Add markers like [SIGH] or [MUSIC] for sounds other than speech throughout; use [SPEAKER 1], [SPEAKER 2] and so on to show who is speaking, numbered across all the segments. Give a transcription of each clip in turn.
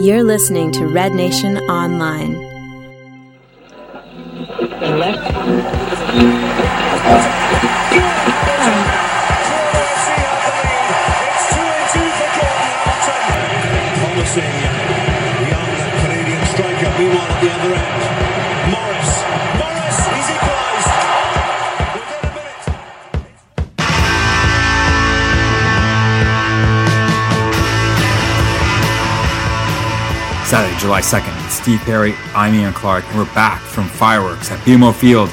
[SPEAKER 1] You're listening to Red Nation Online.
[SPEAKER 2] Promising
[SPEAKER 3] July 2nd. It's Steve Perry, I'm Ian Clark, and we're back from fireworks at BMO Field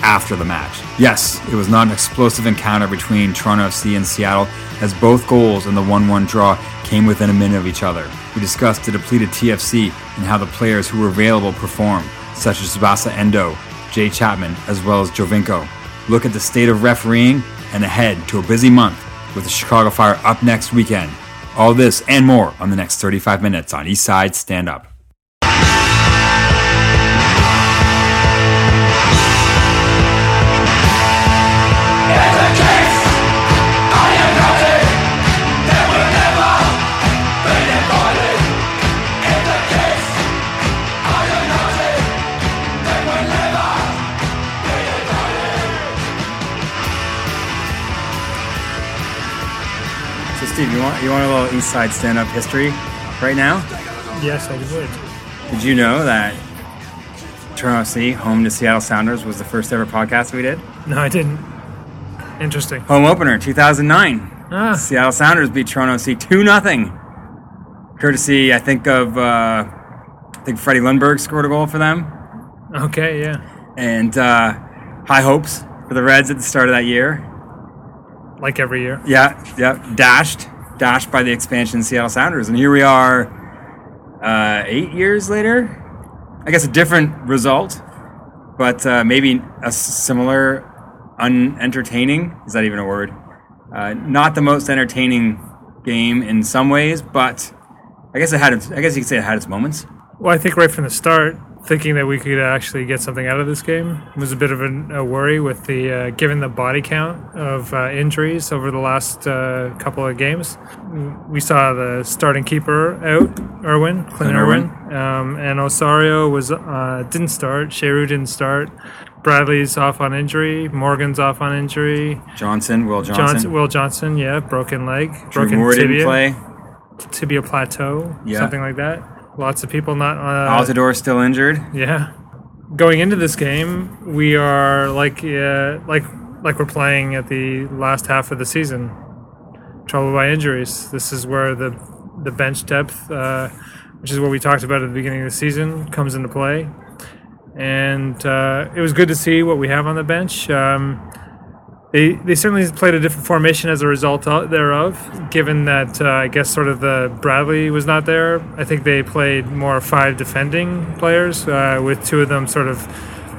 [SPEAKER 3] after the match. Yes, it was not an explosive encounter between Toronto FC and Seattle, as both goals in the 1 1 draw came within a minute of each other. We discussed the depleted TFC and how the players who were available performed, such as Tsubasa Endo, Jay Chapman, as well as Giovinco. Look at the state of refereeing and ahead to a busy month with the Chicago Fire up next weekend. All this and more on the next 35 minutes on Eastside Stand Up. You want a little East Side stand up history right now?
[SPEAKER 4] Yes, I would.
[SPEAKER 3] Did you know that Toronto FC, home to Seattle Sounders, was the first ever podcast we did?
[SPEAKER 4] No, I didn't. Interesting.
[SPEAKER 3] Home opener, 2009.
[SPEAKER 4] Ah,
[SPEAKER 3] Seattle Sounders beat Toronto FC 2 0. Courtesy, I think, of, uh, I think Freddie Ljungberg scored a goal for them.
[SPEAKER 4] okay, yeah.
[SPEAKER 3] And uh, high hopes for the Reds at the start of that year.
[SPEAKER 4] Like every year.
[SPEAKER 3] Yeah, yeah, dashed, dashed by the expansion Seattle Sounders, and here we are, uh, eight years later. I guess a different result, but uh, maybe a similar unentertaining. Is that even a word? Uh, not the most entertaining game in some ways, but I guess it had. Its, I guess you could say it had its moments.
[SPEAKER 4] Well, I think right from the start, thinking that we could actually get something out of this game was a bit of an, a worry with the uh, given the body count of uh, injuries over the last uh, couple of games. We saw the starting keeper out, Irwin, Clint
[SPEAKER 3] Clint
[SPEAKER 4] Irwin, um, and Osorio was uh, didn't start. Cheyrou didn't start. Bradley's off on injury. Morgan's off on injury.
[SPEAKER 3] Johnson, Will Johnson,
[SPEAKER 4] Johnson, Will Johnson, yeah, broken leg,
[SPEAKER 3] Drew
[SPEAKER 4] broken
[SPEAKER 3] Moore
[SPEAKER 4] tibia,
[SPEAKER 3] didn't play.
[SPEAKER 4] tibia plateau,
[SPEAKER 3] Yeah.
[SPEAKER 4] something like that. Lots of people not. Uh,
[SPEAKER 3] Altidore still injured.
[SPEAKER 4] yeah, going into this game, we are like uh, like like we're playing at the last half of the season. Troubled by injuries. This is where the the bench depth, uh, which is what we talked about at the beginning of the season, comes into play. And uh, it was good to see what we have on the bench. Um, they, they certainly played a different formation as a result of, thereof, given that uh, I guess sort of the Bradley was not there. I think they played more five defending players, uh, with two of them sort of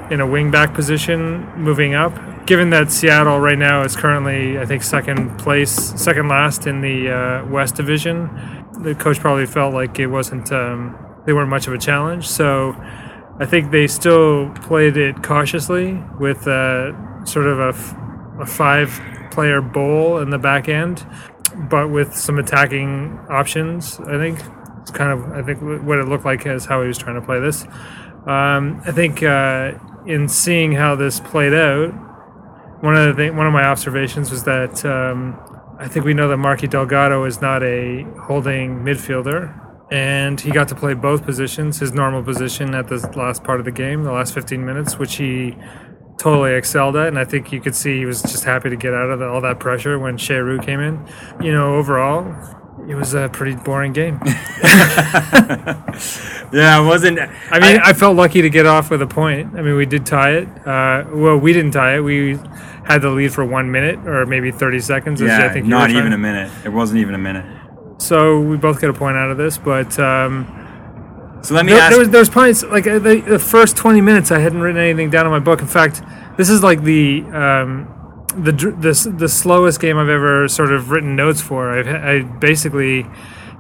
[SPEAKER 4] in a wing back position moving up. Given that Seattle right now is currently, I think, second place, second last in the uh, West Division, the coach probably felt like it wasn't, um, they weren't much of a challenge. So I think they still played it cautiously with uh, sort of a, f- a five player bowl in the back end, but with some attacking options. I think it's kind of I think what it looked like is how he was trying to play this. Um, I think uh, in seeing how this played out, one of the thing, one of my observations was that um, I think we know that Marky Delgado is not a holding midfielder. And he got to play both positions, his normal position at the last part of the game, the last 15 minutes, which he totally excelled at. And I think you could see he was just happy to get out of the, all that pressure when Cheyrou came in. You know, overall, it was a pretty boring game. [LAUGHS] [LAUGHS]
[SPEAKER 3] Yeah, it wasn't.
[SPEAKER 4] I mean, I, felt lucky to get off with a point. I mean, we did tie it. Uh, well, we didn't tie it. We had the lead for one minute or maybe 30 seconds.
[SPEAKER 3] yeah,
[SPEAKER 4] I think you
[SPEAKER 3] not even a minute. It wasn't even a minute.
[SPEAKER 4] So we both get a point out of this, but um,
[SPEAKER 3] So let me
[SPEAKER 4] there,
[SPEAKER 3] ask.
[SPEAKER 4] there was there was points like uh, the, the first 20 minutes I hadn't written anything down in my book. In fact, this is like the um, the the, the slowest game I've ever sort of written notes for. I've, I basically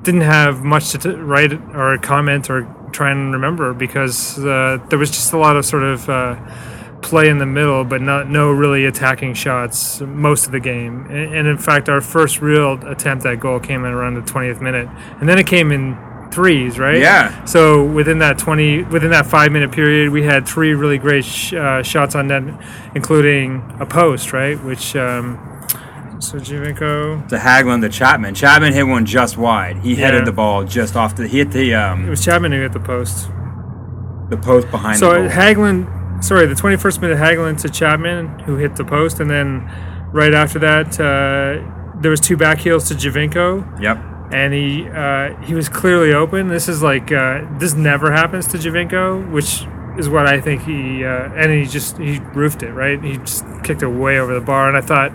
[SPEAKER 4] didn't have much to t- write or comment or try and remember because uh, there was just a lot of sort of uh, play in the middle, but not no really attacking shots most of the game. And, and in fact, our first real attempt at goal came in around the 20th minute, and then it came in threes, right?
[SPEAKER 3] Yeah.
[SPEAKER 4] So within that twenty, within that five minute period, we had three really great sh- uh, shots on net, including a post, right? Which um, so Giovinco,
[SPEAKER 3] To Hagglund to Chapman. Chapman hit one just wide. He
[SPEAKER 4] Yeah.
[SPEAKER 3] headed the ball just off the. He hit the Um, it
[SPEAKER 4] was Chapman who hit the post.
[SPEAKER 3] the post behind
[SPEAKER 4] So
[SPEAKER 3] the.
[SPEAKER 4] Hagglund, sorry, the 21st minute Hagglund to Chapman, who hit the post, and then right after that, uh, there was two back heels to Giovinco,
[SPEAKER 3] Yep.
[SPEAKER 4] And he uh, he was clearly open. This is like uh, this never happens to Giovinco, which is what I think he uh, and he just he roofed it right. He just kicked it way over the bar, and I thought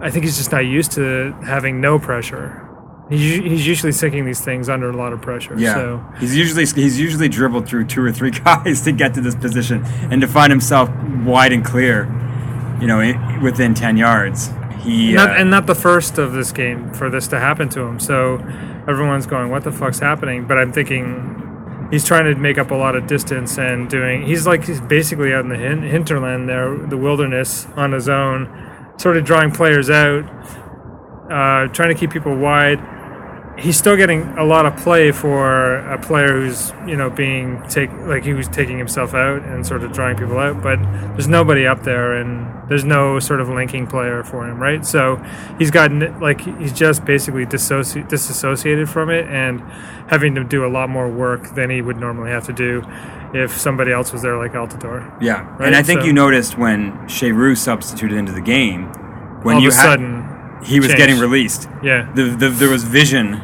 [SPEAKER 4] I think he's just not used to having no pressure. He's, he's usually sinking these things under a lot of pressure.
[SPEAKER 3] Yeah,
[SPEAKER 4] So
[SPEAKER 3] he's usually he's usually dribbled through two or three [LAUGHS] guys to get to this position and to find himself wide and clear, you know, within ten yards.
[SPEAKER 4] Not, and not the first of this game for this to happen to him. So everyone's going, "What the fuck's happening?" But I'm thinking he's trying to make up a lot of distance and doing. He's like he's basically out in the hin- hinterland there, the wilderness on his own, sort of drawing players out, uh, trying to keep people wide. He's still getting a lot of play for a player who's you know being take like he was taking himself out and sort of drawing people out, but there's nobody up there and there's no sort of linking player for him, right? So he's gotten like he's just basically dissoci- disassociated from it and having to do a lot more work than he would normally have to do if somebody else was there like Altidore.
[SPEAKER 3] yeah,
[SPEAKER 4] right,
[SPEAKER 3] and I think
[SPEAKER 4] so-
[SPEAKER 3] you noticed when Cheyrou substituted into the game when
[SPEAKER 4] All
[SPEAKER 3] you
[SPEAKER 4] of a
[SPEAKER 3] had
[SPEAKER 4] sudden,
[SPEAKER 3] he was
[SPEAKER 4] changed.
[SPEAKER 3] getting released.
[SPEAKER 4] yeah,
[SPEAKER 3] the, the, there was vision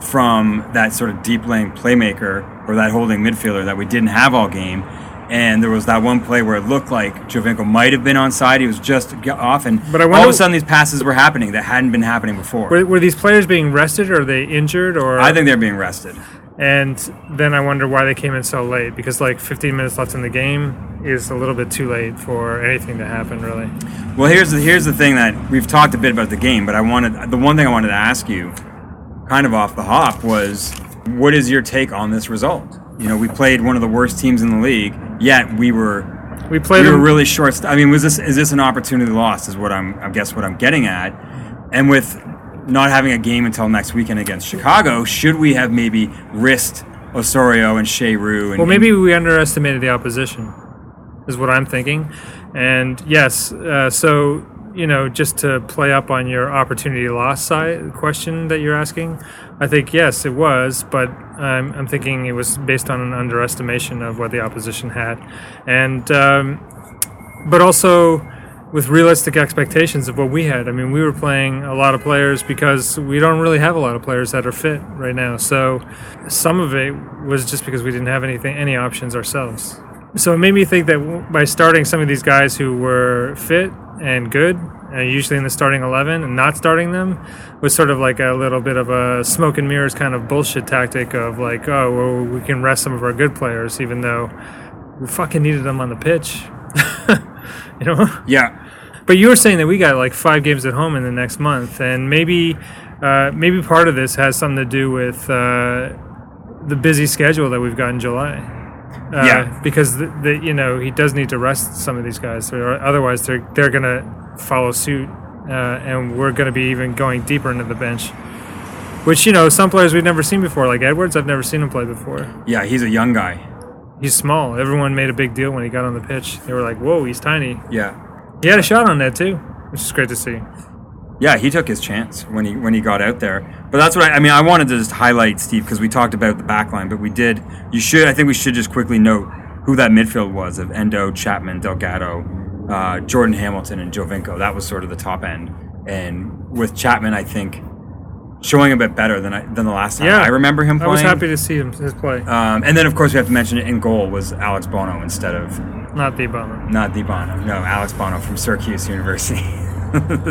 [SPEAKER 3] from that sort of deep lane playmaker or that holding midfielder that we didn't have all game. And there was that one play where it looked like Giovinco might have been onside. He was just off, and
[SPEAKER 4] But I
[SPEAKER 3] all of a sudden these passes were happening that hadn't been happening before.
[SPEAKER 4] were, were these players being rested or are they injured or?
[SPEAKER 3] I think they're being rested.
[SPEAKER 4] And then I wonder why they came in so late because like 15 minutes left in the game is a little bit too late for anything to happen, really.
[SPEAKER 3] Well, here's the, here's the thing that we've talked a bit about the game, but I wanted the one thing I wanted to ask you, kind of off the hop, was what is your take on this result? You know, we played one of the worst teams in the league, yet we were
[SPEAKER 4] We played
[SPEAKER 3] we were
[SPEAKER 4] them-
[SPEAKER 3] really short. St- I mean, was this is this an opportunity lost? Is what I'm I guess what I'm getting at. And with not having a game until next weekend against Chicago, should we have maybe risked Osorio and Cheyrou? And,
[SPEAKER 4] Well, maybe we underestimated the opposition, is what I'm thinking. And yes, uh, so you know, just to play up on your opportunity loss side question that you're asking, I think yes, it was, but I'm, I'm thinking it was based on an underestimation of what the opposition had, and um, but also with realistic expectations of what we had. I mean, we were playing a lot of players because we don't really have a lot of players that are fit right now. So some of it was just because we didn't have anything, any options ourselves. So it made me think that by starting some of these guys who were fit and good, uh, usually in the starting 11, and not starting them was sort of like a little bit of a smoke and mirrors kind of bullshit tactic of like, oh, well, we can rest some of our good players, even though we fucking needed them on the pitch. [LAUGHS] [LAUGHS] you know?
[SPEAKER 3] yeah,
[SPEAKER 4] But you were saying that we got like five games at home in the next month, and maybe, uh, maybe part of this has something to do with uh, the busy schedule that we've got in July. Uh,
[SPEAKER 3] Yeah.
[SPEAKER 4] because the, the, you know he does need to rest some of these guys, or otherwise they're they're gonna follow suit, uh, and we're gonna be even going deeper into the bench. Which you know some players we've never seen before, like Edwards. I've never seen him play before.
[SPEAKER 3] yeah, he's a young guy.
[SPEAKER 4] He's small. Everyone made a big deal when he got on the pitch. They were like, "Whoa, he's tiny."
[SPEAKER 3] Yeah,
[SPEAKER 4] He had a shot on that too, which is great to see.
[SPEAKER 3] Yeah, he took his chance when he when he got out there. But that's what I, I mean. I wanted to just highlight Steve because we talked about the back line, but we did. You should. I think we should just quickly note who that midfield was of Endo, Chapman, Delgado, uh, Jordan Hamilton, and Giovinco. That was sort of the top end. And with Chapman, I think showing a bit better than I, than the last time
[SPEAKER 4] Yeah,
[SPEAKER 3] I remember him
[SPEAKER 4] I was happy to see him his play.
[SPEAKER 3] Um, and then of course we have to mention it in goal was Alex Bono instead of
[SPEAKER 4] Not the Bono.
[SPEAKER 3] not the Bono. No, Alex Bono from Syracuse University. [LAUGHS]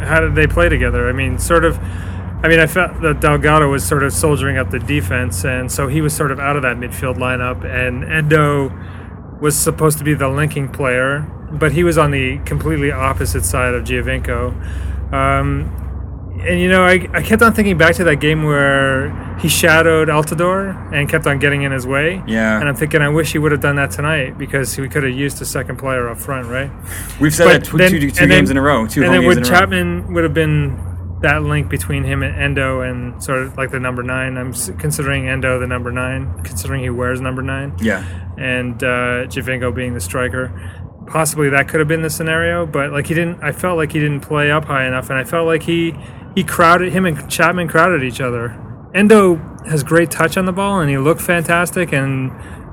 [SPEAKER 4] How did they play together? I mean, sort of. I mean, I felt that Delgado was sort of soldiering up the defense, and so he was sort of out of that midfield lineup. And Endo was supposed to be the linking player, but he was on the completely opposite side of Giovinco. Um, and you know, I, I kept on thinking back to that game where he shadowed Altidore and kept on getting in his way.
[SPEAKER 3] Yeah.
[SPEAKER 4] And I'm thinking, I wish he would have done that tonight because we could have used a second player up front, right?
[SPEAKER 3] We've said that two,
[SPEAKER 4] then-
[SPEAKER 3] two, two games
[SPEAKER 4] then-
[SPEAKER 3] in a row. Two
[SPEAKER 4] and then
[SPEAKER 3] games
[SPEAKER 4] would
[SPEAKER 3] in a row.
[SPEAKER 4] Chapman would have been that link between him and Endo and sort of like the number nine. I'm considering Endo the number nine, considering he wears number nine
[SPEAKER 3] Yeah.
[SPEAKER 4] and uh, Giovinco being the striker. Possibly that could have been the scenario, but like he didn't. I felt like he didn't play up high enough, and I felt like he he crowded him and Chapman crowded each other. Endo has great touch on the ball, and he looked fantastic and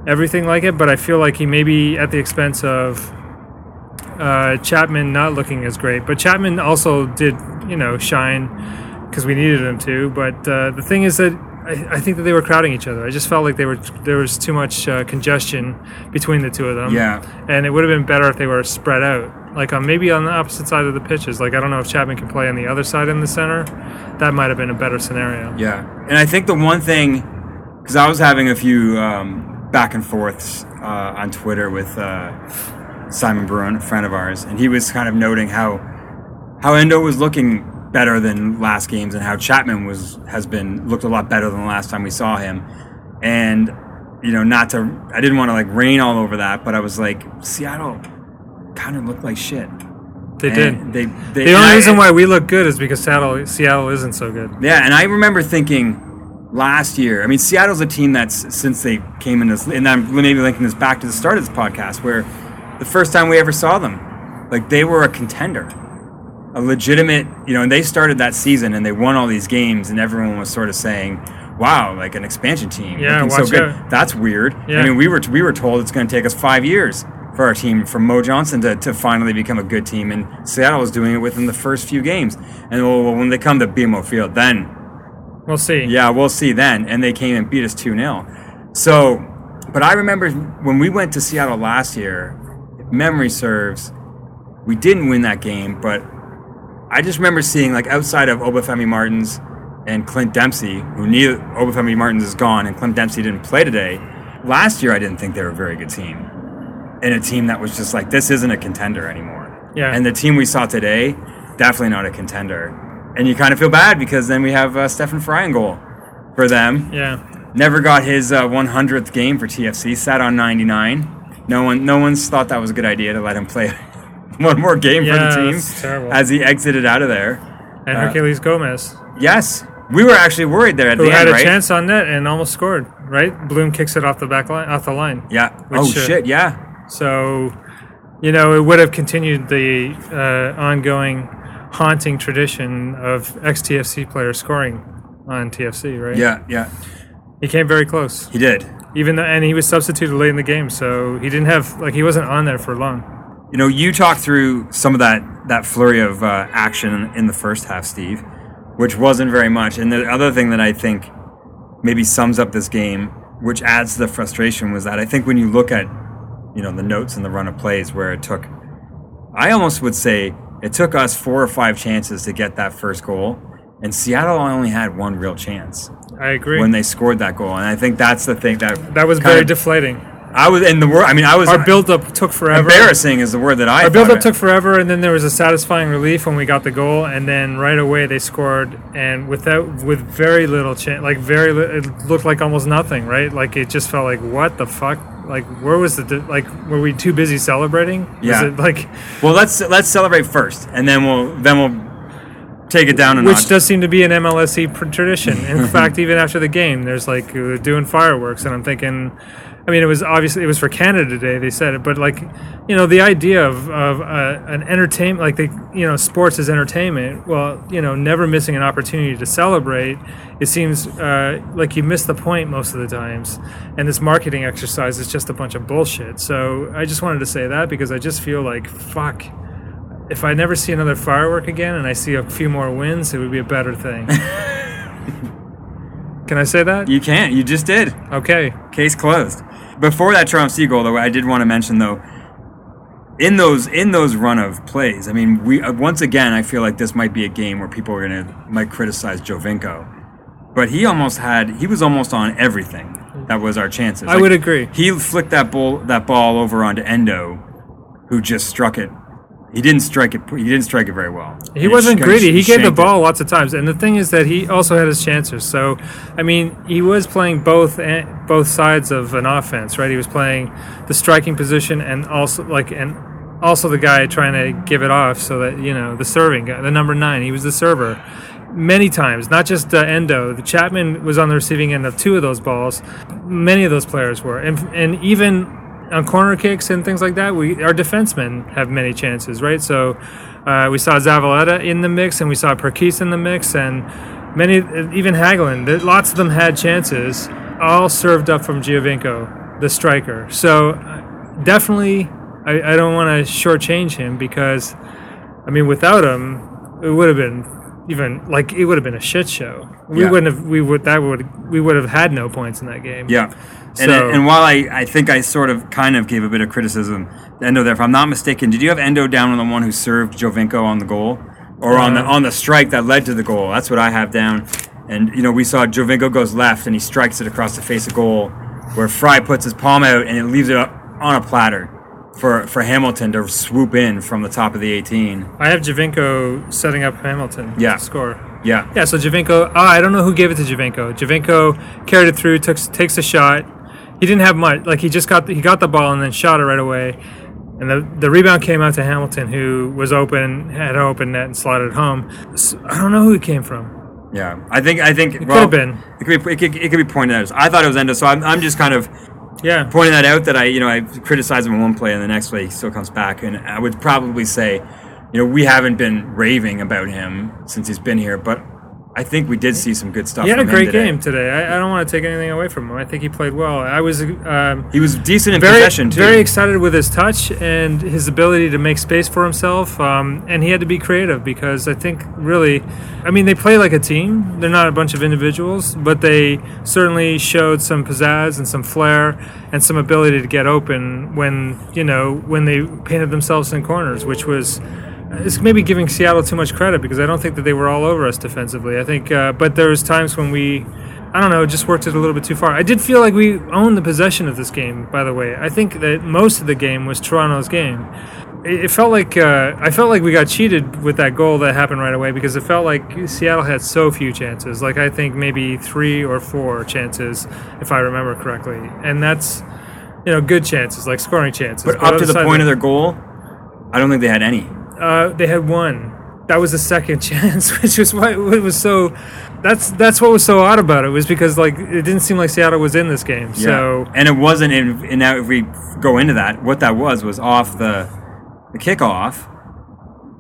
[SPEAKER 4] everything like it. But I feel like he maybe at the expense of uh, Chapman not looking as great. But Chapman also did, you know, shine because we needed him to. But uh, the thing is that I, I think that they were crowding each other. I just felt like they were there was too much uh, congestion between the two of them.
[SPEAKER 3] Yeah.
[SPEAKER 4] and it would have been better if they were spread out, like on maybe on the opposite side of the pitches. Like I don't know if Chapman can play on the other side in the center. That might have been a better scenario.
[SPEAKER 3] Yeah, and I think the one thing, because I was having a few um, back and forths uh, on Twitter with uh, Simon Bruin, a friend of ours, and he was kind of noting how how Endo was looking better than last games, and how Chapman was has been looked a lot better than the last time we saw him, and you know, not to I didn't want to like rain all over that, but I was like Seattle kind of looked like shit.
[SPEAKER 4] They
[SPEAKER 3] And
[SPEAKER 4] did.
[SPEAKER 3] They, they
[SPEAKER 4] The only
[SPEAKER 3] I-
[SPEAKER 4] reason why we look good is because Seattle Seattle isn't so good.
[SPEAKER 3] Yeah, and I remember thinking last year. I mean, Seattle's a team that's since they came in this, and I'm maybe linking this back to the start of this podcast, where the first time we ever saw them, like they were a contender, a legitimate. You know, and they started that season and they won all these games, and everyone was sort of saying, "Wow, like an expansion team,
[SPEAKER 4] Yeah,
[SPEAKER 3] looking so good."
[SPEAKER 4] out.
[SPEAKER 3] That's weird.
[SPEAKER 4] Yeah.
[SPEAKER 3] I mean, we were we were told it's going to take us five years. For our team, from Mo Johnston to, to finally become a good team, and Seattle was doing it within the first few games. And well, when they come to BMO Field, then
[SPEAKER 4] We'll see.
[SPEAKER 3] yeah, we'll see then. And they came and beat us 2 0. So, but I remember when we went to Seattle last year, if memory serves, we didn't win that game, but I just remember seeing, like, outside of Obafemi Martins and Clint Dempsey, who neither Obafemi Martins is gone and Clint Dempsey didn't play today, last year I didn't think they were a very good team. And a team that was just like, this isn't a contender anymore.
[SPEAKER 4] Yeah.
[SPEAKER 3] And the team we saw today, definitely not a contender. And you kind of feel bad because then we have uh, Stefan Frei goal for them.
[SPEAKER 4] Yeah.
[SPEAKER 3] Never got his uh, 100th game for TFC. Sat on 99. No one, no one's thought that was a good idea to let him play [LAUGHS] one more game
[SPEAKER 4] Yeah,
[SPEAKER 3] for the team as he exited out of there.
[SPEAKER 4] And
[SPEAKER 3] Uh,
[SPEAKER 4] Herculez Gomez,
[SPEAKER 3] Yes, we were actually worried there at
[SPEAKER 4] who
[SPEAKER 3] the
[SPEAKER 4] had a chance on net and almost scored. Right, Bloom kicks it off the back line, off the line.
[SPEAKER 3] Yeah.
[SPEAKER 4] Which,
[SPEAKER 3] oh
[SPEAKER 4] uh,
[SPEAKER 3] shit. Yeah.
[SPEAKER 4] So, you know, it would have continued the uh, ongoing haunting tradition of ex-TFC players scoring on TFC. Right.
[SPEAKER 3] Yeah. Yeah.
[SPEAKER 4] He came very close,
[SPEAKER 3] He did.
[SPEAKER 4] even though, and he was substituted late in the game, so he didn't have like he wasn't on there for long.
[SPEAKER 3] You know, you talked through some of that that flurry of uh, action in the first half, Steve, which wasn't very much. And the other thing that I think maybe sums up this game, which adds to the frustration, was that I think when you look at you know the notes and the run of plays where it took, I almost would say it took us four or five chances to get that first goal, and Seattle only had one real chance
[SPEAKER 4] I agree.
[SPEAKER 3] when they scored that goal. And I think that's the thing that
[SPEAKER 4] that was very
[SPEAKER 3] of-
[SPEAKER 4] deflating.
[SPEAKER 3] I was in the word. I mean, I was
[SPEAKER 4] Our build-up took forever.
[SPEAKER 3] embarrassing is the word that I
[SPEAKER 4] Our build-up took forever, and then there was a satisfying relief when we got the goal, and then right away they scored, and without with very little chance, like very, li- it looked like almost nothing, right? Like it just felt like what the fuck? Like where was the like? Were we too busy celebrating? Was
[SPEAKER 3] Yeah.
[SPEAKER 4] it like,
[SPEAKER 3] Well, let's let's celebrate first, and then we'll then we'll take it down
[SPEAKER 4] which
[SPEAKER 3] notch.
[SPEAKER 4] does seem to be an MLSE tradition. In [LAUGHS] fact, even after the game, there's like doing fireworks, and I'm thinking. I mean, it was obviously it was for Canada Day. They said it, but like, you know, the idea of of uh, an entertainment, like the you know, sports as entertainment. Well, you know, never missing an opportunity to celebrate. It seems uh, like you miss the point most of the times, and this marketing exercise is just a bunch of bullshit. So I just wanted to say that because I just feel like fuck. If I never see another firework again and I see a few more wins, it would be a better thing. [LAUGHS] Can I say that?
[SPEAKER 3] you can't. You just did.
[SPEAKER 4] Okay.
[SPEAKER 3] Case closed. Before that Toronto Sea goal, though, I did want to mention though, in those in those run of plays, I mean, we uh, once again, I feel like this might be a game where people are gonna might criticize Giovinco, but he almost had he was almost on everything. That was our chances.
[SPEAKER 4] I would agree.
[SPEAKER 3] He flicked that ball that ball over onto Endo, who just struck it. He didn't strike it. He didn't strike it very well.
[SPEAKER 4] He
[SPEAKER 3] And
[SPEAKER 4] wasn't
[SPEAKER 3] sh-
[SPEAKER 4] greedy. He gave the
[SPEAKER 3] shanked it.
[SPEAKER 4] ball lots of times, and the thing is that he also had his chances. So, I mean, he was playing both eh, both sides of an offense, right? He was playing the striking position and also like and also the guy trying to give it off so that you know the serving guy, the number nine. He was the server, many times, not just uh, Endo. The Chapman was on the receiving end of two of those balls. Many of those players were, and and even on corner kicks and things like that, we our defensemen have many chances, right? So uh, we saw Zavaleta in the mix, and we saw Perquis in the mix, and many even Hagglund. Lots of them had chances, all served up from Giovinco, the striker. So uh, definitely, I, I don't want to shortchange him because, I mean, without him, it would have been even like it would have been a shit show. We
[SPEAKER 3] Yeah.
[SPEAKER 4] wouldn't have. We would that would we would have had no points in that game.
[SPEAKER 3] Yeah. And,
[SPEAKER 4] So-
[SPEAKER 3] and while I, I think I sort of kind of gave a bit of criticism to Endo there, if I'm not mistaken, did you have Endo down on the one who served Giovinco on the goal? Or on the
[SPEAKER 4] Uh,
[SPEAKER 3] on the strike that led to the goal? That's what I have down. And you know, we saw Giovinco goes left and he strikes it across the face of goal where Frei puts his palm out and it leaves it on a platter for, for Hamilton to swoop in from the top of the 18.
[SPEAKER 4] I have Giovinco setting up Hamilton
[SPEAKER 3] Yeah.
[SPEAKER 4] to score.
[SPEAKER 3] Yeah.
[SPEAKER 4] Yeah, so Giovinco, oh, I don't know who gave it to Giovinco. Giovinco carried it through, took, takes a shot. He didn't have much. Like he just got he got the ball and then shot it right away. And the, the rebound came out to Hamilton, who was open, had an open net and slotted it home. So, I don't know who it came from.
[SPEAKER 3] Yeah, I think I think it
[SPEAKER 4] could have been.
[SPEAKER 3] It could be it could, it could be pointed out. I thought it was Endo, so I'm, I'm just kind of
[SPEAKER 4] Yeah,
[SPEAKER 3] pointing that out that I, you know, I criticize him in one play and the next play he still comes back. And I would probably say, you know, we haven't been raving about him since he's been here, but I think we did see some good stuff.
[SPEAKER 4] he had a great
[SPEAKER 3] today.
[SPEAKER 4] game today. I, I don't want to take anything away from him. I think he played well. I was um,
[SPEAKER 3] He was decent in
[SPEAKER 4] very,
[SPEAKER 3] possession too.
[SPEAKER 4] very excited with his touch and his ability to make space for himself. Um, and he had to be creative because I think really, I mean, they play like a team. They're not a bunch of individuals, but they certainly showed some pizzazz and some flair and some ability to get open when you know when they painted themselves in corners, which was. It's maybe giving Seattle too much credit because I don't think that they were all over us defensively. I think, uh, but there was times when we, I don't know, just worked it a little bit too far. I did feel like we owned the possession of this game. By the way, I think that most of the game was Toronto's game. It, it felt like uh, I felt like we got cheated with that goal that happened right away because it felt like Seattle had so few chances. Like I think maybe three or four chances, if I remember correctly, and that's you know good chances, like scoring chances.
[SPEAKER 3] but up to the point of their goal, I don't think they had any.
[SPEAKER 4] Uh, they had one. That was the second [LAUGHS] chance, which was why it was so. That's that's what was so odd about it was because like it didn't seem like Seattle was in this game. So
[SPEAKER 3] and it wasn't. In, and now if we go into that, what that was was off the the kickoff.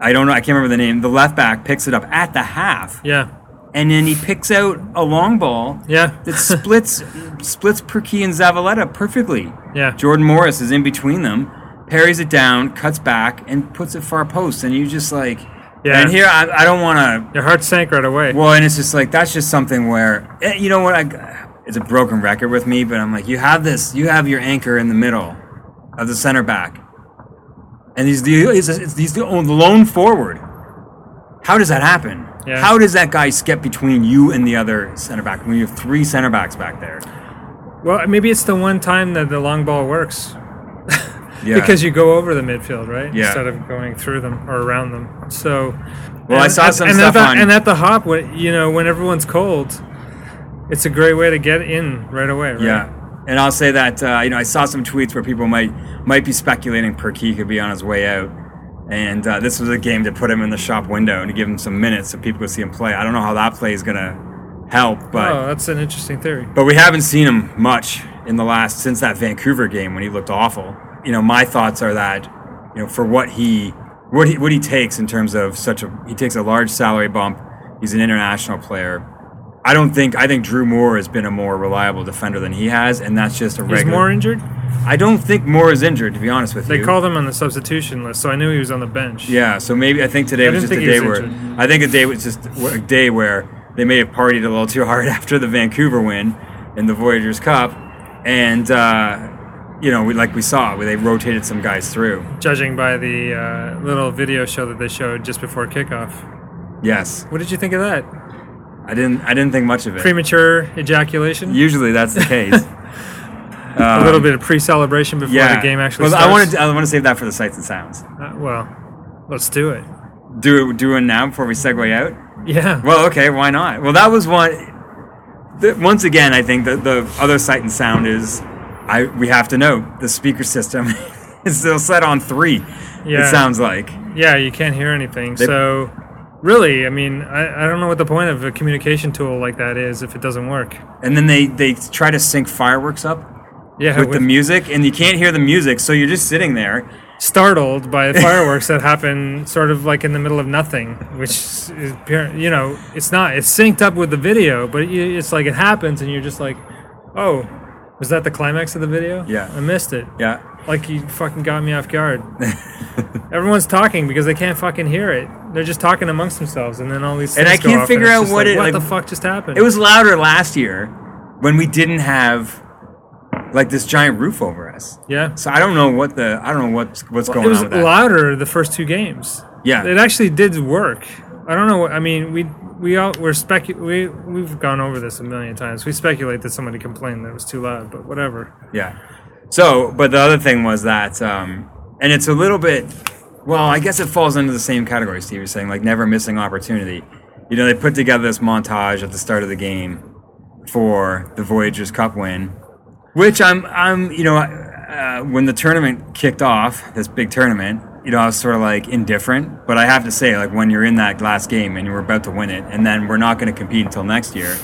[SPEAKER 3] I don't know. I can't remember the name. The left back picks it up at the half.
[SPEAKER 4] yeah,
[SPEAKER 3] and then he picks out a long ball
[SPEAKER 4] yeah,
[SPEAKER 3] that [LAUGHS] splits splits Perquis and Zavaleta perfectly.
[SPEAKER 4] yeah.
[SPEAKER 3] Jordan Morris is in between them, parries it down, cuts back, and puts it far post. And you just like,
[SPEAKER 4] Yeah.
[SPEAKER 3] And here I, I don't want to.
[SPEAKER 4] Your heart sank right away.
[SPEAKER 3] Well, and it's just like that's just something where eh, you know what I. It's a broken record with me, but I'm like, you have this, you have your anchor in the middle of the center back, and he's the it's, he's the lone forward. How does that happen?
[SPEAKER 4] Yeah.
[SPEAKER 3] How does that guy skip between you and the other center back when you have three center backs back there?
[SPEAKER 4] Well, maybe it's the one time that the long ball works
[SPEAKER 3] Yeah.
[SPEAKER 4] because you go over the midfield, right?
[SPEAKER 3] Yeah.
[SPEAKER 4] Instead of going through them or around them. So.
[SPEAKER 3] Well, I
[SPEAKER 4] and-
[SPEAKER 3] saw some
[SPEAKER 4] and
[SPEAKER 3] stuff
[SPEAKER 4] at the,
[SPEAKER 3] on-
[SPEAKER 4] And at the hop, when you know, when everyone's cold, it's a great way to get in right away. Right?
[SPEAKER 3] Yeah, and I'll say that uh, you know I saw some tweets where people might might be speculating Perquis could be on his way out, and uh, this was a game to put him in the shop window and to give him some minutes so people could see him play. I don't know how that play is gonna help, but
[SPEAKER 4] oh, that's an interesting theory.
[SPEAKER 3] but we haven't seen him much in the last since that Vancouver game when he looked awful. You know, my thoughts are that you know for what he what he what he takes in terms of such a he takes a large salary bump. He's an international player. I don't think I think Drew Moore has been a more reliable defender than he has, and that's just a regular.
[SPEAKER 4] more injured.
[SPEAKER 3] I don't think Moore is injured, to be honest with
[SPEAKER 4] They
[SPEAKER 3] you.
[SPEAKER 4] They called him on the substitution list, so I knew he was on the bench.
[SPEAKER 3] yeah, so maybe I think today
[SPEAKER 4] I
[SPEAKER 3] was just a day where
[SPEAKER 4] injured.
[SPEAKER 3] I think a day was just a day where they may have partied a little too hard [LAUGHS] after the Vancouver win in the Voyageurs Cup, and uh, you know, we, like we saw, where they rotated some guys through.
[SPEAKER 4] Judging by the uh, little video show that they showed just before kickoff.
[SPEAKER 3] Yes,
[SPEAKER 4] What did you think of that?
[SPEAKER 3] I didn't. I didn't think much of it.
[SPEAKER 4] Premature ejaculation?
[SPEAKER 3] Usually that's the [LAUGHS] case.
[SPEAKER 4] a little bit of pre-celebration before
[SPEAKER 3] yeah,
[SPEAKER 4] the game actually
[SPEAKER 3] well,
[SPEAKER 4] starts.
[SPEAKER 3] I want to. I want to save that for the sights and sounds.
[SPEAKER 4] Uh, well, let's do it.
[SPEAKER 3] Do it. Do it now before we segue out.
[SPEAKER 4] Yeah.
[SPEAKER 3] Well, okay, why not? Well, that was one. The, once again, I think that the other sight and sound is, I we have to know the speaker system [LAUGHS] is still set on three.
[SPEAKER 4] Yeah.
[SPEAKER 3] It sounds like.
[SPEAKER 4] yeah, you can't hear anything.
[SPEAKER 3] They-
[SPEAKER 4] so Really, I mean, I, I don't know what the point of a communication tool like that is if it doesn't work.
[SPEAKER 3] And then they they try to sync fireworks up
[SPEAKER 4] Yeah,
[SPEAKER 3] with the music, and you can't hear the music, so you're just sitting there.
[SPEAKER 4] startled by [LAUGHS] fireworks that happen sort of like in the middle of nothing, which is, you know, it's not. It's synced up with the video, but it's like it happens, and you're just like, oh, was that the climax of the video?
[SPEAKER 3] Yeah.
[SPEAKER 4] I missed it.
[SPEAKER 3] Yeah.
[SPEAKER 4] Like you fucking got me off guard. [LAUGHS] Everyone's talking because they can't fucking hear it. They're just talking amongst themselves, and then all these.
[SPEAKER 3] And I can't figure out what
[SPEAKER 4] like,
[SPEAKER 3] it-
[SPEAKER 4] What
[SPEAKER 3] like-
[SPEAKER 4] the fuck just happened?
[SPEAKER 3] It was louder last year when we didn't have like this giant roof over us.
[SPEAKER 4] yeah.
[SPEAKER 3] So I don't know what the I don't know what's what's going on.
[SPEAKER 4] It was
[SPEAKER 3] on with that.
[SPEAKER 4] louder the first two games.
[SPEAKER 3] Yeah.
[SPEAKER 4] it actually did work. I don't know. What, I mean, we we all we're specu- we we've gone over this a million times. We speculate that somebody complained that it was too loud, but whatever.
[SPEAKER 3] Yeah. So, but the other thing was that, um, and it's a little bit, well, I guess it falls into the same category, Steve. You're saying, like, never missing opportunity. You know, they put together this montage at the start of the game for the Voyageurs Cup win, which I'm, I'm, you know, uh, when the tournament kicked off, this big tournament, you know, I was sort of like indifferent. But I have to say, like, when you're in that last game and you were about to win it, and then we're not going to compete until next year.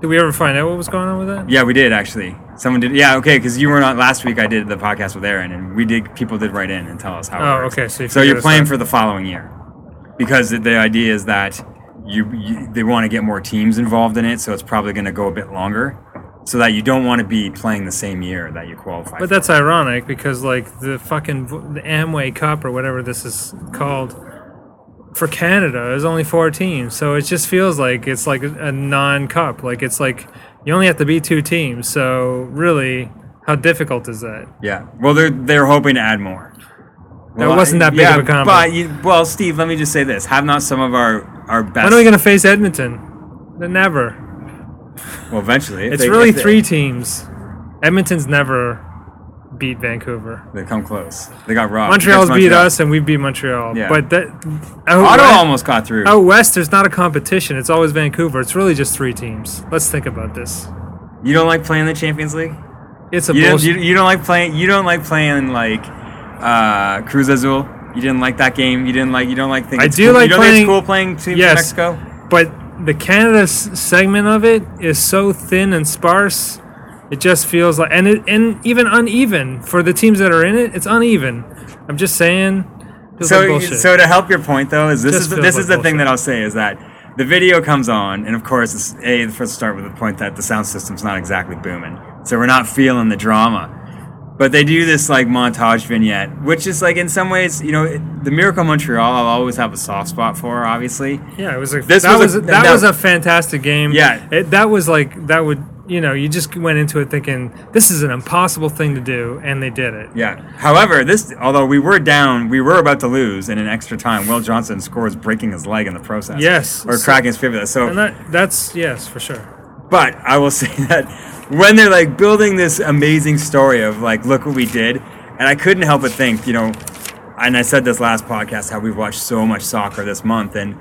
[SPEAKER 4] Did we ever find out what was going on with that?
[SPEAKER 3] Yeah, we did actually. Someone did. Yeah, okay, because you were not last week. I did the podcast with Aaron, and we did. People did write in and tell us how.
[SPEAKER 4] Oh, okay, so you
[SPEAKER 3] so you're playing for the following year, because the, the idea is that you, you they want to get more teams involved in it, so it's probably going to go a bit longer, so that you don't want to be playing the same year that you qualify.
[SPEAKER 4] But that's ironic because like the fucking the Amway Cup or whatever this is called for Canada is only four teams, so it just feels like it's like a, non-cup. Like it's like you only have to be two teams. So really, how difficult is that?
[SPEAKER 3] yeah. Well, they're they're hoping to add more.
[SPEAKER 4] It wasn't that big
[SPEAKER 3] yeah,
[SPEAKER 4] of a combo.
[SPEAKER 3] But you, well, Steve, let me just say this: have not some of our our best.
[SPEAKER 4] When are we gonna face Edmonton? Never.
[SPEAKER 3] Well, eventually,
[SPEAKER 4] It's
[SPEAKER 3] they-
[SPEAKER 4] really
[SPEAKER 3] they-
[SPEAKER 4] three teams. Edmonton's never beat Vancouver.
[SPEAKER 3] They come close. They got robbed.
[SPEAKER 4] Montreal's
[SPEAKER 3] against
[SPEAKER 4] beat us, and we beat Montreal.
[SPEAKER 3] Yeah.
[SPEAKER 4] But that
[SPEAKER 3] Ottawa
[SPEAKER 4] west,
[SPEAKER 3] almost got through.
[SPEAKER 4] out west, there's not a competition. It's always Vancouver. It's really just three teams. Let's think about this.
[SPEAKER 3] You don't like playing the Champions League?
[SPEAKER 4] It's a
[SPEAKER 3] You, don't, you, you don't like playing. You don't like playing like uh, Cruz Azul. You didn't like that game. You didn't like. You don't like. Think
[SPEAKER 4] I do
[SPEAKER 3] cool.
[SPEAKER 4] like
[SPEAKER 3] you don't think
[SPEAKER 4] playing-
[SPEAKER 3] it's cool playing Team
[SPEAKER 4] yes,
[SPEAKER 3] Mexico.
[SPEAKER 4] but the Canada segment of it is so thin and sparse. It just feels like, and it, and even uneven for the teams that are in it. It's uneven. I'm just saying. Feels like
[SPEAKER 3] So, so to help your point though, is this is the, this
[SPEAKER 4] like
[SPEAKER 3] is the thing that I'll say is that the video comes on, and of course, it's, a first start with the point that the sound system's not exactly booming, so we're not feeling the drama. But they do this like montage vignette, which is like in some ways, you know, the Miracle Montreal. I'll always have a soft spot for, obviously.
[SPEAKER 4] Yeah, it was a
[SPEAKER 3] This
[SPEAKER 4] that
[SPEAKER 3] was a-
[SPEAKER 4] that
[SPEAKER 3] that-
[SPEAKER 4] was a fantastic game.
[SPEAKER 3] Yeah.
[SPEAKER 4] it, that was like that would you know you just went into it thinking this is an impossible thing to do, and they did it.
[SPEAKER 3] Yeah. However, this although we were down, we were about to lose in an extra time. Will Johnson scores, breaking his leg in the process.
[SPEAKER 4] Yes.
[SPEAKER 3] Or
[SPEAKER 4] So-
[SPEAKER 3] cracking his fibula. So,
[SPEAKER 4] And that that's yes for sure.
[SPEAKER 3] But I will [LAUGHS] say that when they're like building this amazing story of like, look what we did, and I couldn't help but think, you know, and I said this last podcast how we've watched so much soccer this month, and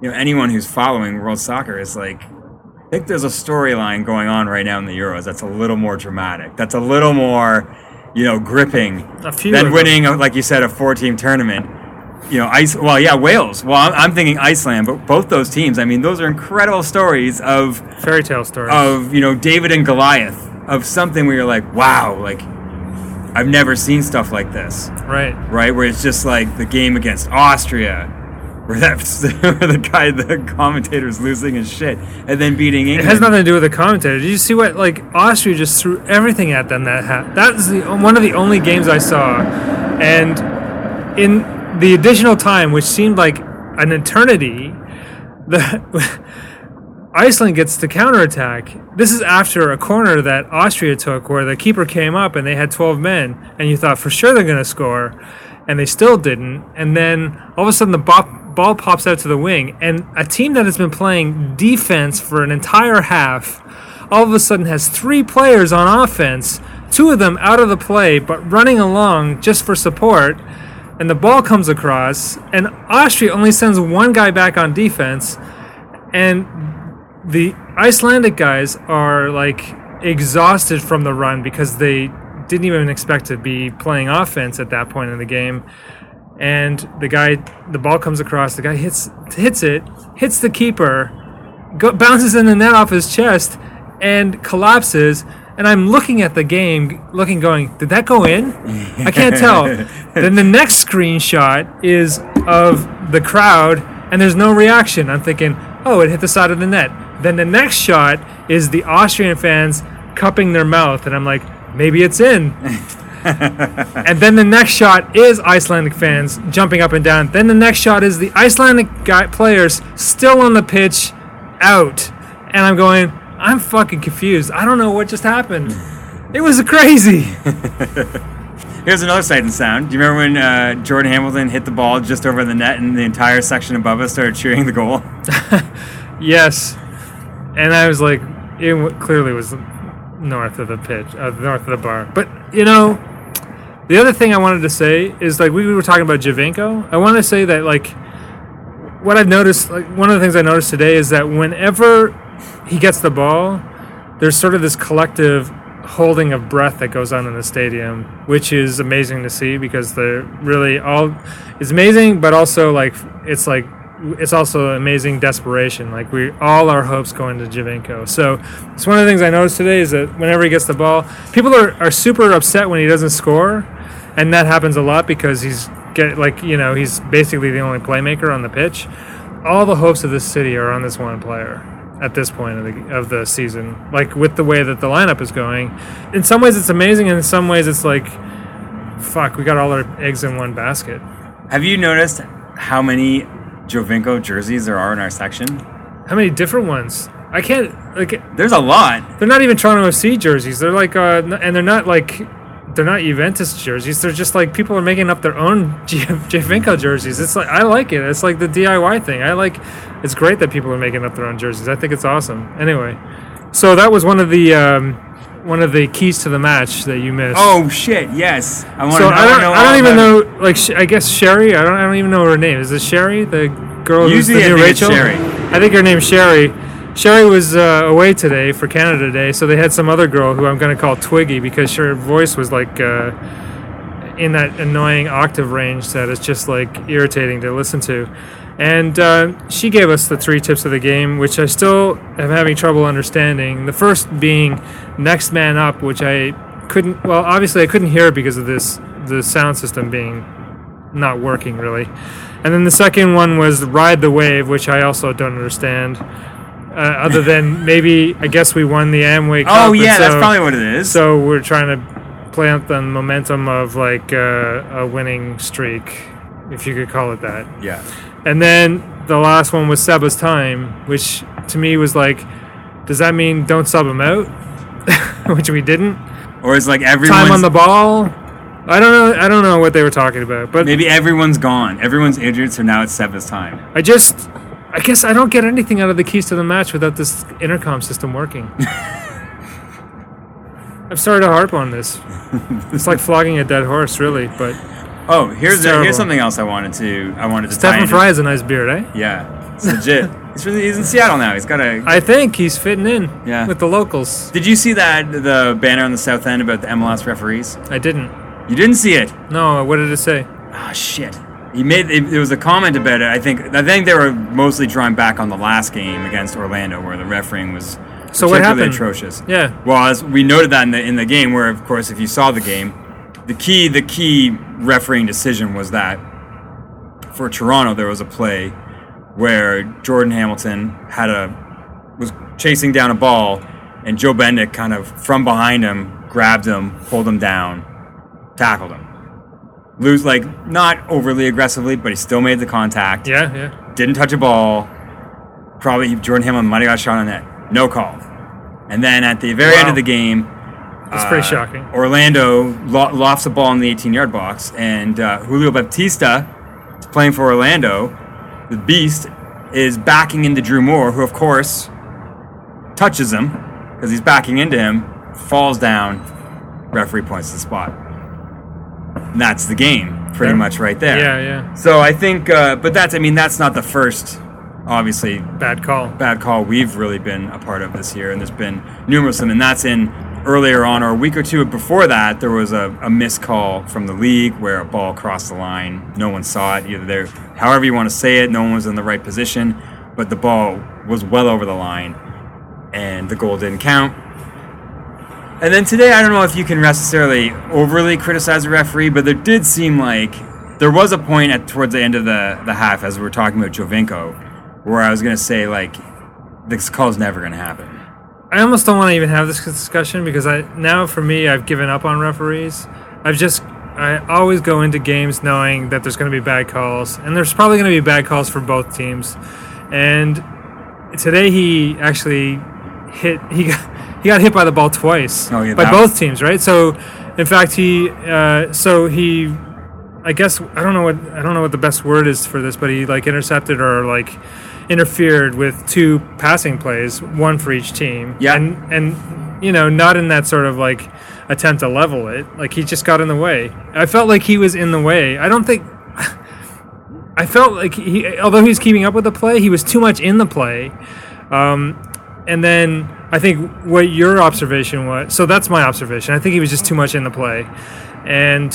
[SPEAKER 3] you know, anyone who's following world soccer is like. I think there's a storyline going on right now in the Euros that's a little more dramatic. That's a little more, you know, gripping than winning, like you said, a four-team tournament. You know, ice. Well, yeah, Wales. Well, I'm, I'm thinking Iceland, but both those teams. I mean, those are incredible stories of
[SPEAKER 4] Fairy tale stories.
[SPEAKER 3] of you know David and Goliath of something where you're like, wow, like I've never seen stuff like this,
[SPEAKER 4] right.
[SPEAKER 3] right? Where it's just like the game against Austria, [LAUGHS] where that's where the guy, the commentator's losing his shit, and then beating
[SPEAKER 4] It
[SPEAKER 3] England.
[SPEAKER 4] has nothing to do with the commentator. Did you see what like Austria just threw everything at them that ha- That's the one of the only games I saw, and in the additional time, which seemed like an eternity, the [LAUGHS] Iceland gets to counterattack. This is after a corner that Austria took, where the keeper came up and they had 12 men, and you thought for sure they're going to score, and they still didn't. And then all of a sudden the ball, ball pops out to the wing, and a team that has been playing defense for an entire half, all of a sudden has three players on offense, two of them out of the play, but running along just for support. And the ball comes across, and Austria only sends one guy back on defense, and the Icelandic guys are like exhausted from the run because they didn't even expect to be playing offense at that point in the game. and the guy, the ball comes across. The guy hits hits it, hits the keeper, go, [LAUGHS] bounces in the net off his chest, and collapses. And I'm looking at the game, looking, going, did that go in? I can't tell. [LAUGHS] then the next screenshot is of the crowd, and there's no reaction. I'm thinking, oh, it hit the side of the net. Then the next shot is the Austrian fans cupping their mouth, and I'm like, maybe it's in. [LAUGHS] and then the next shot is Icelandic fans jumping up and down. Then the next shot is the Icelandic guy, players still on the pitch, out. And I'm going, I'm fucking confused. I don't know what just happened. It was crazy. [LAUGHS]
[SPEAKER 3] Here's another sight and sound. Do you remember when uh, Jordan Hamilton hit the ball just over the net and the entire section above us started cheering the goal? [LAUGHS] [LAUGHS]
[SPEAKER 4] yes. And I was like, it w- clearly was north of the pitch, uh, north of the bar. But, you know, the other thing I wanted to say is like we were talking about Giovinco. I want to say that like what I've noticed, like one of the things I noticed today is that whenever he gets the ball, there's sort of this collective holding of breath that goes on in the stadium, which is amazing to see because they're really all it's amazing, but also like it's like it's also amazing desperation. Like we all our hopes go into Giovinco. So it's one of the things I noticed today is that whenever he gets the ball, people are, are super upset when he doesn't score, and that happens a lot because he's get like you know he's basically the only playmaker on the pitch. All the hopes of this city are on this one player at this point of the, of the season. Like with the way that the lineup is going, in some ways it's amazing, and in some ways it's like, fuck, we got all our eggs in one basket.
[SPEAKER 3] Have you noticed how many Giovinco jerseys there are in our section?
[SPEAKER 4] How many different ones? I can't like.
[SPEAKER 3] There's a lot.
[SPEAKER 4] They're not even Toronto FC jerseys. They're like, uh, and they're not like, they're not Juventus jerseys. They're just like people are making up their own [LAUGHS] J- Giovinco jerseys. It's like I like it. It's like the DIY thing. I like. It's great that people are making up their own jerseys. I think it's awesome. Anyway, so that was one of the um, one of the keys to the match that you missed.
[SPEAKER 3] Oh shit! Yes, I want
[SPEAKER 4] So
[SPEAKER 3] to.
[SPEAKER 4] I don't, I don't even
[SPEAKER 3] it.
[SPEAKER 4] know. Like Sh- I guess Sherry. I don't. I don't even know her name. Is it Sherry, the girl who's the new Rachel?
[SPEAKER 3] Sherry.
[SPEAKER 4] I think her name's Sherry. Sherry was uh, away today for Canada Day, so they had some other girl who I'm going to call Twiggy because her voice was like uh, in that annoying octave range that is just like irritating to listen to. And uh, she gave us the three tips of the game, which I still am having trouble understanding. The first being next man up, which I couldn't. Well, obviously I couldn't hear because of this the sound system being not working really. And then the second one was ride the wave, which I also don't understand. Uh, other than [LAUGHS] maybe I guess we won the Amway Cup.
[SPEAKER 3] Oh yeah, that's probably what it is.
[SPEAKER 4] so we're trying to plant the momentum of like uh, a winning streak, if you could call it that.
[SPEAKER 3] yeah.
[SPEAKER 4] And then the last one was Seba's time, which to me was like, does that mean don't sub him out? [LAUGHS] which we didn't.
[SPEAKER 3] Or it's like everyone's
[SPEAKER 4] Time on the ball. I don't know. I don't know what they were talking about, but
[SPEAKER 3] maybe everyone's gone. Everyone's injured, so now it's Seba's time.
[SPEAKER 4] I just, I guess I don't get anything out of the keys to the match without this intercom system working. [LAUGHS] I'm sorry to harp on this. It's like flogging a dead horse, really. But
[SPEAKER 3] Oh, here's a, here's something else I wanted to I wanted to Stefan
[SPEAKER 4] Frei has a nice beard, eh?
[SPEAKER 3] Yeah, it's legit. [LAUGHS] he's, really, he's in Seattle now. He's got a.
[SPEAKER 4] I think he's fitting in
[SPEAKER 3] Yeah.
[SPEAKER 4] with the locals.
[SPEAKER 3] Did you see that the banner on the south end about the MLS referees?
[SPEAKER 4] I didn't.
[SPEAKER 3] You didn't see it.
[SPEAKER 4] No, what did it say?
[SPEAKER 3] Ah, shit. He made it, there was a comment about it. I think I think they were mostly drawing back on the last game against Orlando, where the refereeing was
[SPEAKER 4] So what happened?
[SPEAKER 3] atrocious.
[SPEAKER 4] Yeah.
[SPEAKER 3] Well, as we noted that in the in the game, where of course, if you saw the game, the key the key refereeing decision was that for Toronto there was a play where Jordan Hamilton had a was chasing down a ball, and Joe Bendik kind of from behind him grabbed him, pulled him down, tackled him. Lose like not overly aggressively, but he still made the contact
[SPEAKER 4] Yeah, yeah.
[SPEAKER 3] didn't touch a ball. Probably Jordan Hamilton might have got shot on the net. No call. And then at the very end of the game,
[SPEAKER 4] It's pretty
[SPEAKER 3] uh,
[SPEAKER 4] shocking.
[SPEAKER 3] Orlando lo- lofts a ball in the 18 yard box, and uh, Julio Baptista is playing for Orlando. The Beast is backing into Drew Moore, who, of course, touches him because he's backing into him, falls down, referee points the spot. And that's the game, pretty
[SPEAKER 4] Yeah.
[SPEAKER 3] much right there.
[SPEAKER 4] Yeah, yeah.
[SPEAKER 3] So I think, uh, but that's, I mean, that's not the first, obviously,
[SPEAKER 4] Bad call.
[SPEAKER 3] bad call we've really been a part of this year, and there's been numerous of them, and that's in earlier on, or a week or two before that, there was a, a missed call from the league where a ball crossed the line. No one saw it. Either there, however you want to say it, no one was in the right position, but the ball was well over the line, and the goal didn't count. And then today, I don't know if you can necessarily overly criticize a referee, but there did seem like there was a point at towards the end of the, the half, as we were talking about Giovinco, where I was going to say like this call's never going to happen.
[SPEAKER 4] I almost don't want to even have this discussion because I now for me I've given up on referees. I've just I always go into games knowing that there's going to be bad calls, and there's probably going to be bad calls for both teams. And today he actually hit he got he got hit by the ball twice
[SPEAKER 3] Oh, yeah,
[SPEAKER 4] by both teams, right? So in fact he uh, so he I guess I don't know what I don't know what the best word is for this, but he like intercepted or like interfered with two passing plays, one for each team.
[SPEAKER 3] Yeah.
[SPEAKER 4] And and you know, not in that sort of like attempt to level it. Like he just got in the way. I felt like he was in the way. I don't think [SIGHS] I felt like he although he was keeping up with the play, he was too much in the play. Um, and then I think what your observation was so that's my observation. I think he was just too much in the play. And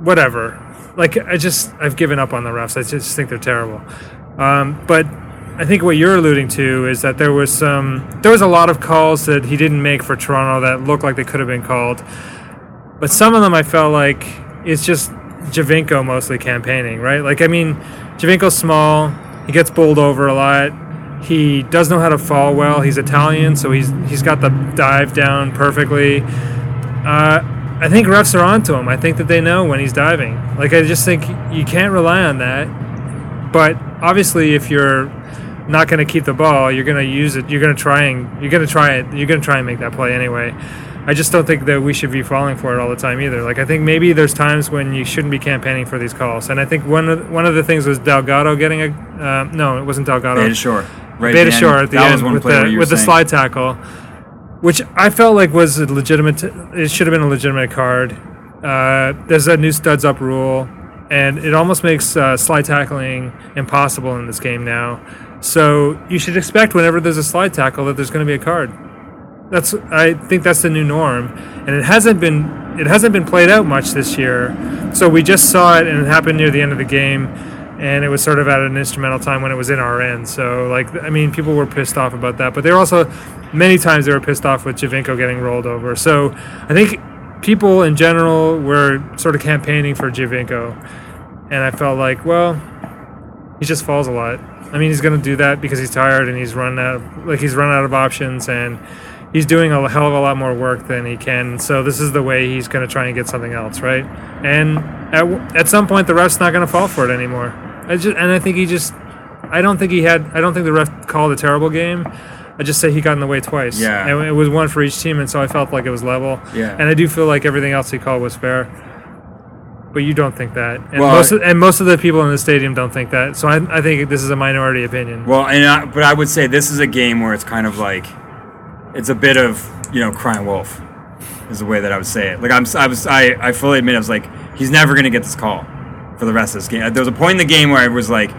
[SPEAKER 4] whatever. Like I just I've given up on the refs. I just think they're terrible. Um, but I think what you're alluding to is that there was some there was a lot of calls that he didn't make for Toronto that looked like they could have been called. But some of them I felt like it's just Giovinco mostly campaigning, right? Like I mean, Giovinco's small, he gets bowled over a lot. He does know how to fall well. He's Italian, so he's he's got the dive down perfectly. Uh, I think refs are onto him. I think that they know when he's diving. Like I just think you can't rely on that. But obviously, if you're not going to keep the ball, you're going to use it. You're going to try and you're going to try it. You're going to try and make that play anyway. I just don't think that we should be falling for it all the time either. Like I think maybe there's times when you shouldn't be campaigning for these calls. And I think one of one of the things was Delgado getting a uh, no, it wasn't Delgado.
[SPEAKER 3] Beta Shore. Right
[SPEAKER 4] Beta
[SPEAKER 3] the.
[SPEAKER 4] Shore at the
[SPEAKER 3] that
[SPEAKER 4] end with the with the
[SPEAKER 3] saying-
[SPEAKER 4] slide tackle, which I felt like was a legitimate. It should have been a legitimate card. Uh, there's a new studs up rule, and it almost makes uh, slide tackling impossible in this game now. So you should expect whenever there's a slide tackle that there's going to be a card. That's I think that's the new norm, and it hasn't been it hasn't been played out much this year. So we just saw it, and it happened near the end of the game, and it was sort of at an instrumental time when it was in our end. So like I mean, people were pissed off about that, but they were also many times they were pissed off with Giovinco getting rolled over. So I think people in general were sort of campaigning for Giovinco, and I felt like well, he just falls a lot. I mean, he's going to do that because he's tired and he's run out of, like he's run out of options and he's doing a hell of a lot more work than he can. So this is the way he's going to try and get something else, right? And at, at some point, the ref's not going to fall for it anymore. I just and I think he just I don't think he had I don't think the ref called a terrible game. I just say he got in the way twice.
[SPEAKER 3] Yeah.
[SPEAKER 4] and it was one for each team, and so I felt like it was level.
[SPEAKER 3] Yeah.
[SPEAKER 4] and I do feel like everything else he called was fair. But you don't think that, and
[SPEAKER 3] Well,
[SPEAKER 4] most of, and most of the people in the stadium don't think that. So I, I think this is a minority opinion.
[SPEAKER 3] Well, and I, but I would say this is a game where it's kind of like it's a bit of you know crying wolf is the way that I would say it. Like I'm, I was, I, I fully admit I was like he's never going to get this call for the rest of this game. There was a point in the game where I was like,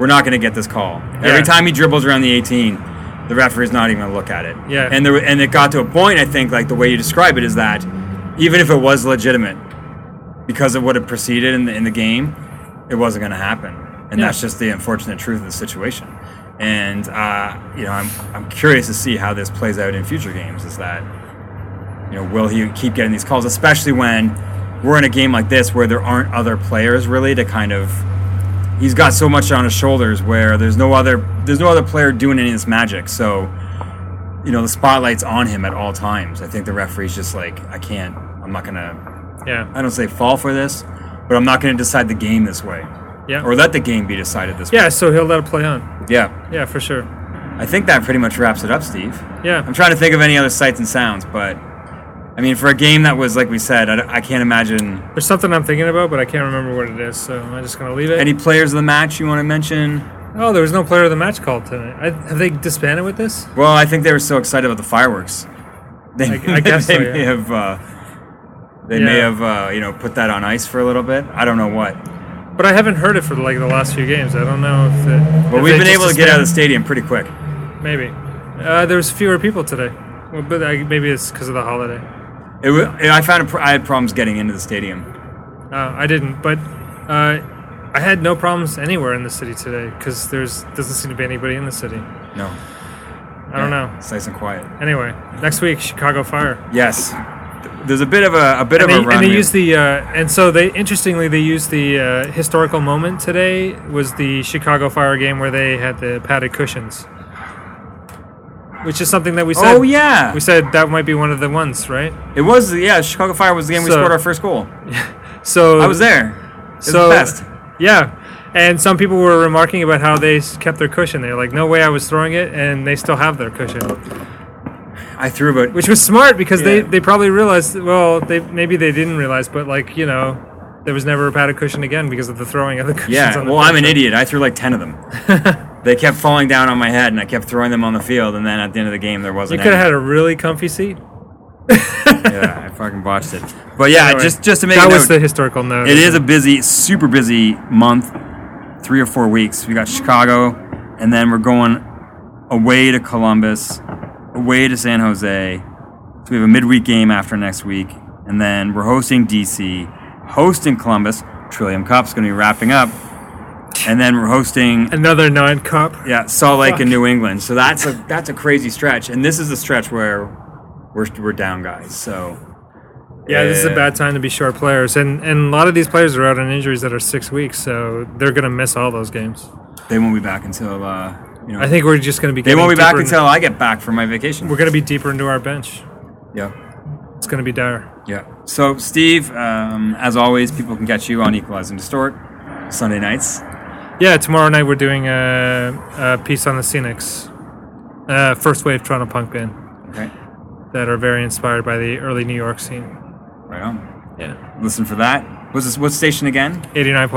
[SPEAKER 3] we're not going to get this call.
[SPEAKER 4] Yeah.
[SPEAKER 3] Every time he dribbles around the 18, the referee's not even going to look at it.
[SPEAKER 4] Yeah.
[SPEAKER 3] And there, and it got to a point I think like the way you describe it is that even if it was legitimate, because of what had preceded in the in the game, it wasn't going to happen, and
[SPEAKER 4] Yeah.
[SPEAKER 3] that's just the unfortunate truth of the situation. And uh, you know, I'm I'm curious to see how this plays out in future games. Is that you know, will he keep getting these calls, especially when we're in a game like this where there aren't other players really to kind of. He's got so much on his shoulders where there's no other there's no other player doing any of this magic. So, you know, the spotlight's on him at all times. I think the referee's just like, I can't. I'm not gonna
[SPEAKER 4] yeah,
[SPEAKER 3] I don't say fall for this, but I'm not going to decide the game this way,
[SPEAKER 4] yeah,
[SPEAKER 3] or let the game be decided this way.
[SPEAKER 4] yeah. So he'll let it play on.
[SPEAKER 3] Yeah,
[SPEAKER 4] Yeah, for sure.
[SPEAKER 3] I think that pretty much wraps it up, Steve.
[SPEAKER 4] Yeah,
[SPEAKER 3] I'm trying to think of any other sights and sounds, but I mean, for a game that was like we said, I, I can't imagine
[SPEAKER 4] there's something I'm thinking about, but I can't remember what it is. So I'm just gonna leave it.
[SPEAKER 3] any players of the match you want to mention.
[SPEAKER 4] oh, there was no player of the match called tonight. I, have they disbanded with this?
[SPEAKER 3] Well, I think they were so excited about the fireworks. They,
[SPEAKER 4] I- I guess [LAUGHS]
[SPEAKER 3] they
[SPEAKER 4] so,
[SPEAKER 3] may have. Uh, they may have, uh, you know, put that on ice for a little bit. I don't know what.
[SPEAKER 4] But I haven't heard it for like the last few games. I don't know if it.
[SPEAKER 3] But
[SPEAKER 4] if
[SPEAKER 3] we've been able to get out of the stadium pretty quick.
[SPEAKER 4] Maybe. Uh, there was fewer people today. Well, but I, maybe it's because of the holiday.
[SPEAKER 3] It, wa- I found a pr- I had problems getting into the stadium.
[SPEAKER 4] Uh, I didn't, but uh, I had no problems anywhere in the city today because there's doesn't seem to be anybody in the city.
[SPEAKER 3] No,
[SPEAKER 4] I don't know.
[SPEAKER 3] It's nice and quiet.
[SPEAKER 4] Anyway, next week Chicago Fire.
[SPEAKER 3] Yes, there's a bit of a, a bit
[SPEAKER 4] And
[SPEAKER 3] of
[SPEAKER 4] they,
[SPEAKER 3] a run.
[SPEAKER 4] and they use the uh, and so they interestingly they used the uh, historical moment today was the Chicago Fire game where they had the padded cushions, which is something that we said.
[SPEAKER 3] oh yeah,
[SPEAKER 4] we said that might be one of the ones, right?
[SPEAKER 3] it was yeah. Chicago Fire was the game we scored our first goal. [LAUGHS]
[SPEAKER 4] So
[SPEAKER 3] I was there. It was
[SPEAKER 4] So
[SPEAKER 3] the best.
[SPEAKER 4] yeah, and some people were remarking about how they kept their cushion. They're like, "No way, I was throwing it," and they still have their cushion,
[SPEAKER 3] I threw, but
[SPEAKER 4] which was smart because they,
[SPEAKER 3] Yeah.
[SPEAKER 4] they probably realized. Well, they maybe they didn't realize, but like you know, there was never a padded cushion again because of the throwing of the [LAUGHS] cushions.
[SPEAKER 3] yeah.
[SPEAKER 4] on the
[SPEAKER 3] Well, I'm an idiot. I threw like ten of them. [LAUGHS] they kept falling down on my head, and I kept throwing them on the field. And then at the end of the game, there wasn't.
[SPEAKER 4] You could have had a really comfy seat. [LAUGHS]
[SPEAKER 3] yeah, I fucking botched it. But yeah,
[SPEAKER 4] Anyway,
[SPEAKER 3] just just to make
[SPEAKER 4] that was
[SPEAKER 3] note,
[SPEAKER 4] the historical note.
[SPEAKER 3] It is a busy, super busy month, three or four weeks. We got Chicago, and then we're going away to Columbus, away to San Jose. So we have a midweek game after next week, and then we're hosting DC, hosting Columbus. Trillium Cup's going to be wrapping up, and then we're hosting
[SPEAKER 4] another nine cup.
[SPEAKER 3] yeah Salt Lake
[SPEAKER 4] Fuck.
[SPEAKER 3] and New England. So that's a that's a crazy stretch, and this is the stretch where we're we're down, guys. So
[SPEAKER 4] Yeah, this is a bad time to be short players, and and a lot of these players are out on injuries that are six weeks, so they're gonna miss all those games.
[SPEAKER 3] they won't be back until uh, you know.
[SPEAKER 4] I think we're just gonna be.
[SPEAKER 3] They won't be back
[SPEAKER 4] deeper in-
[SPEAKER 3] until I get back from my vacation.
[SPEAKER 4] we're gonna be deeper into our bench.
[SPEAKER 3] yeah,
[SPEAKER 4] It's gonna be dire.
[SPEAKER 3] yeah. So, Steve, um, as always, people can catch you on Equalize and Distort Sunday nights.
[SPEAKER 4] Yeah, tomorrow night we're doing a, a piece on the Scenics, uh, first wave Toronto punk band
[SPEAKER 3] Okay,
[SPEAKER 4] that are very inspired by the early New York scene.
[SPEAKER 3] right on.
[SPEAKER 4] Yeah,
[SPEAKER 3] Listen for that. What's this? What station again?
[SPEAKER 4] eighty nine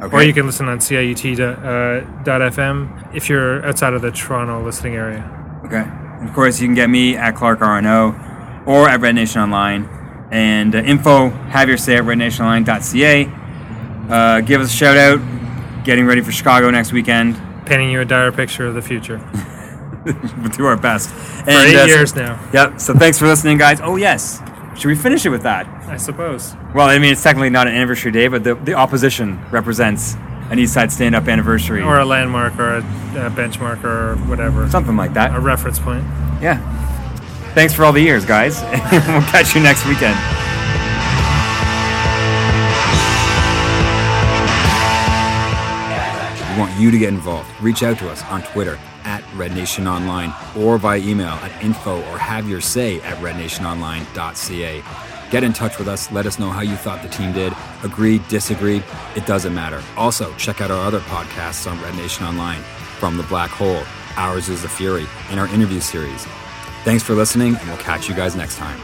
[SPEAKER 4] FM. Or you can listen on CIUT dot, uh, FM if you're outside of the Toronto listening area.
[SPEAKER 3] Okay. And of course, you can get me at Clark RNO or at Red Nation Online. And uh, info, have your say at rednationonline.ca. Uh, give us a shout out. Getting ready for Chicago next weekend.
[SPEAKER 4] Painting you a dire picture of the future. [LAUGHS]
[SPEAKER 3] We'll do our best.
[SPEAKER 4] For eight
[SPEAKER 3] uh,
[SPEAKER 4] years now,
[SPEAKER 3] Yep. So thanks for listening, guys. Oh yes. Should we finish it with that?
[SPEAKER 4] I suppose.
[SPEAKER 3] Well, I mean, it's technically not an anniversary day, but the, the opposition represents an East Side Stand Up anniversary,
[SPEAKER 4] Or a landmark or a, a benchmark or whatever.
[SPEAKER 3] something like that.
[SPEAKER 4] A reference point.
[SPEAKER 3] Yeah. Thanks for all the years, guys. [LAUGHS] we'll catch you next weekend. We want you to get involved. Reach out to us on Twitter at Red Nation Online or by email at info or have your say at rednationonline.ca. Get in touch with us. Let us know how you thought the team did. Agree, disagreed, it doesn't matter. Also, check out our other podcasts on Red Nation Online From the Black Hole, Ours is the Fury, and our interview series. Thanks for listening, and we'll catch you guys next time.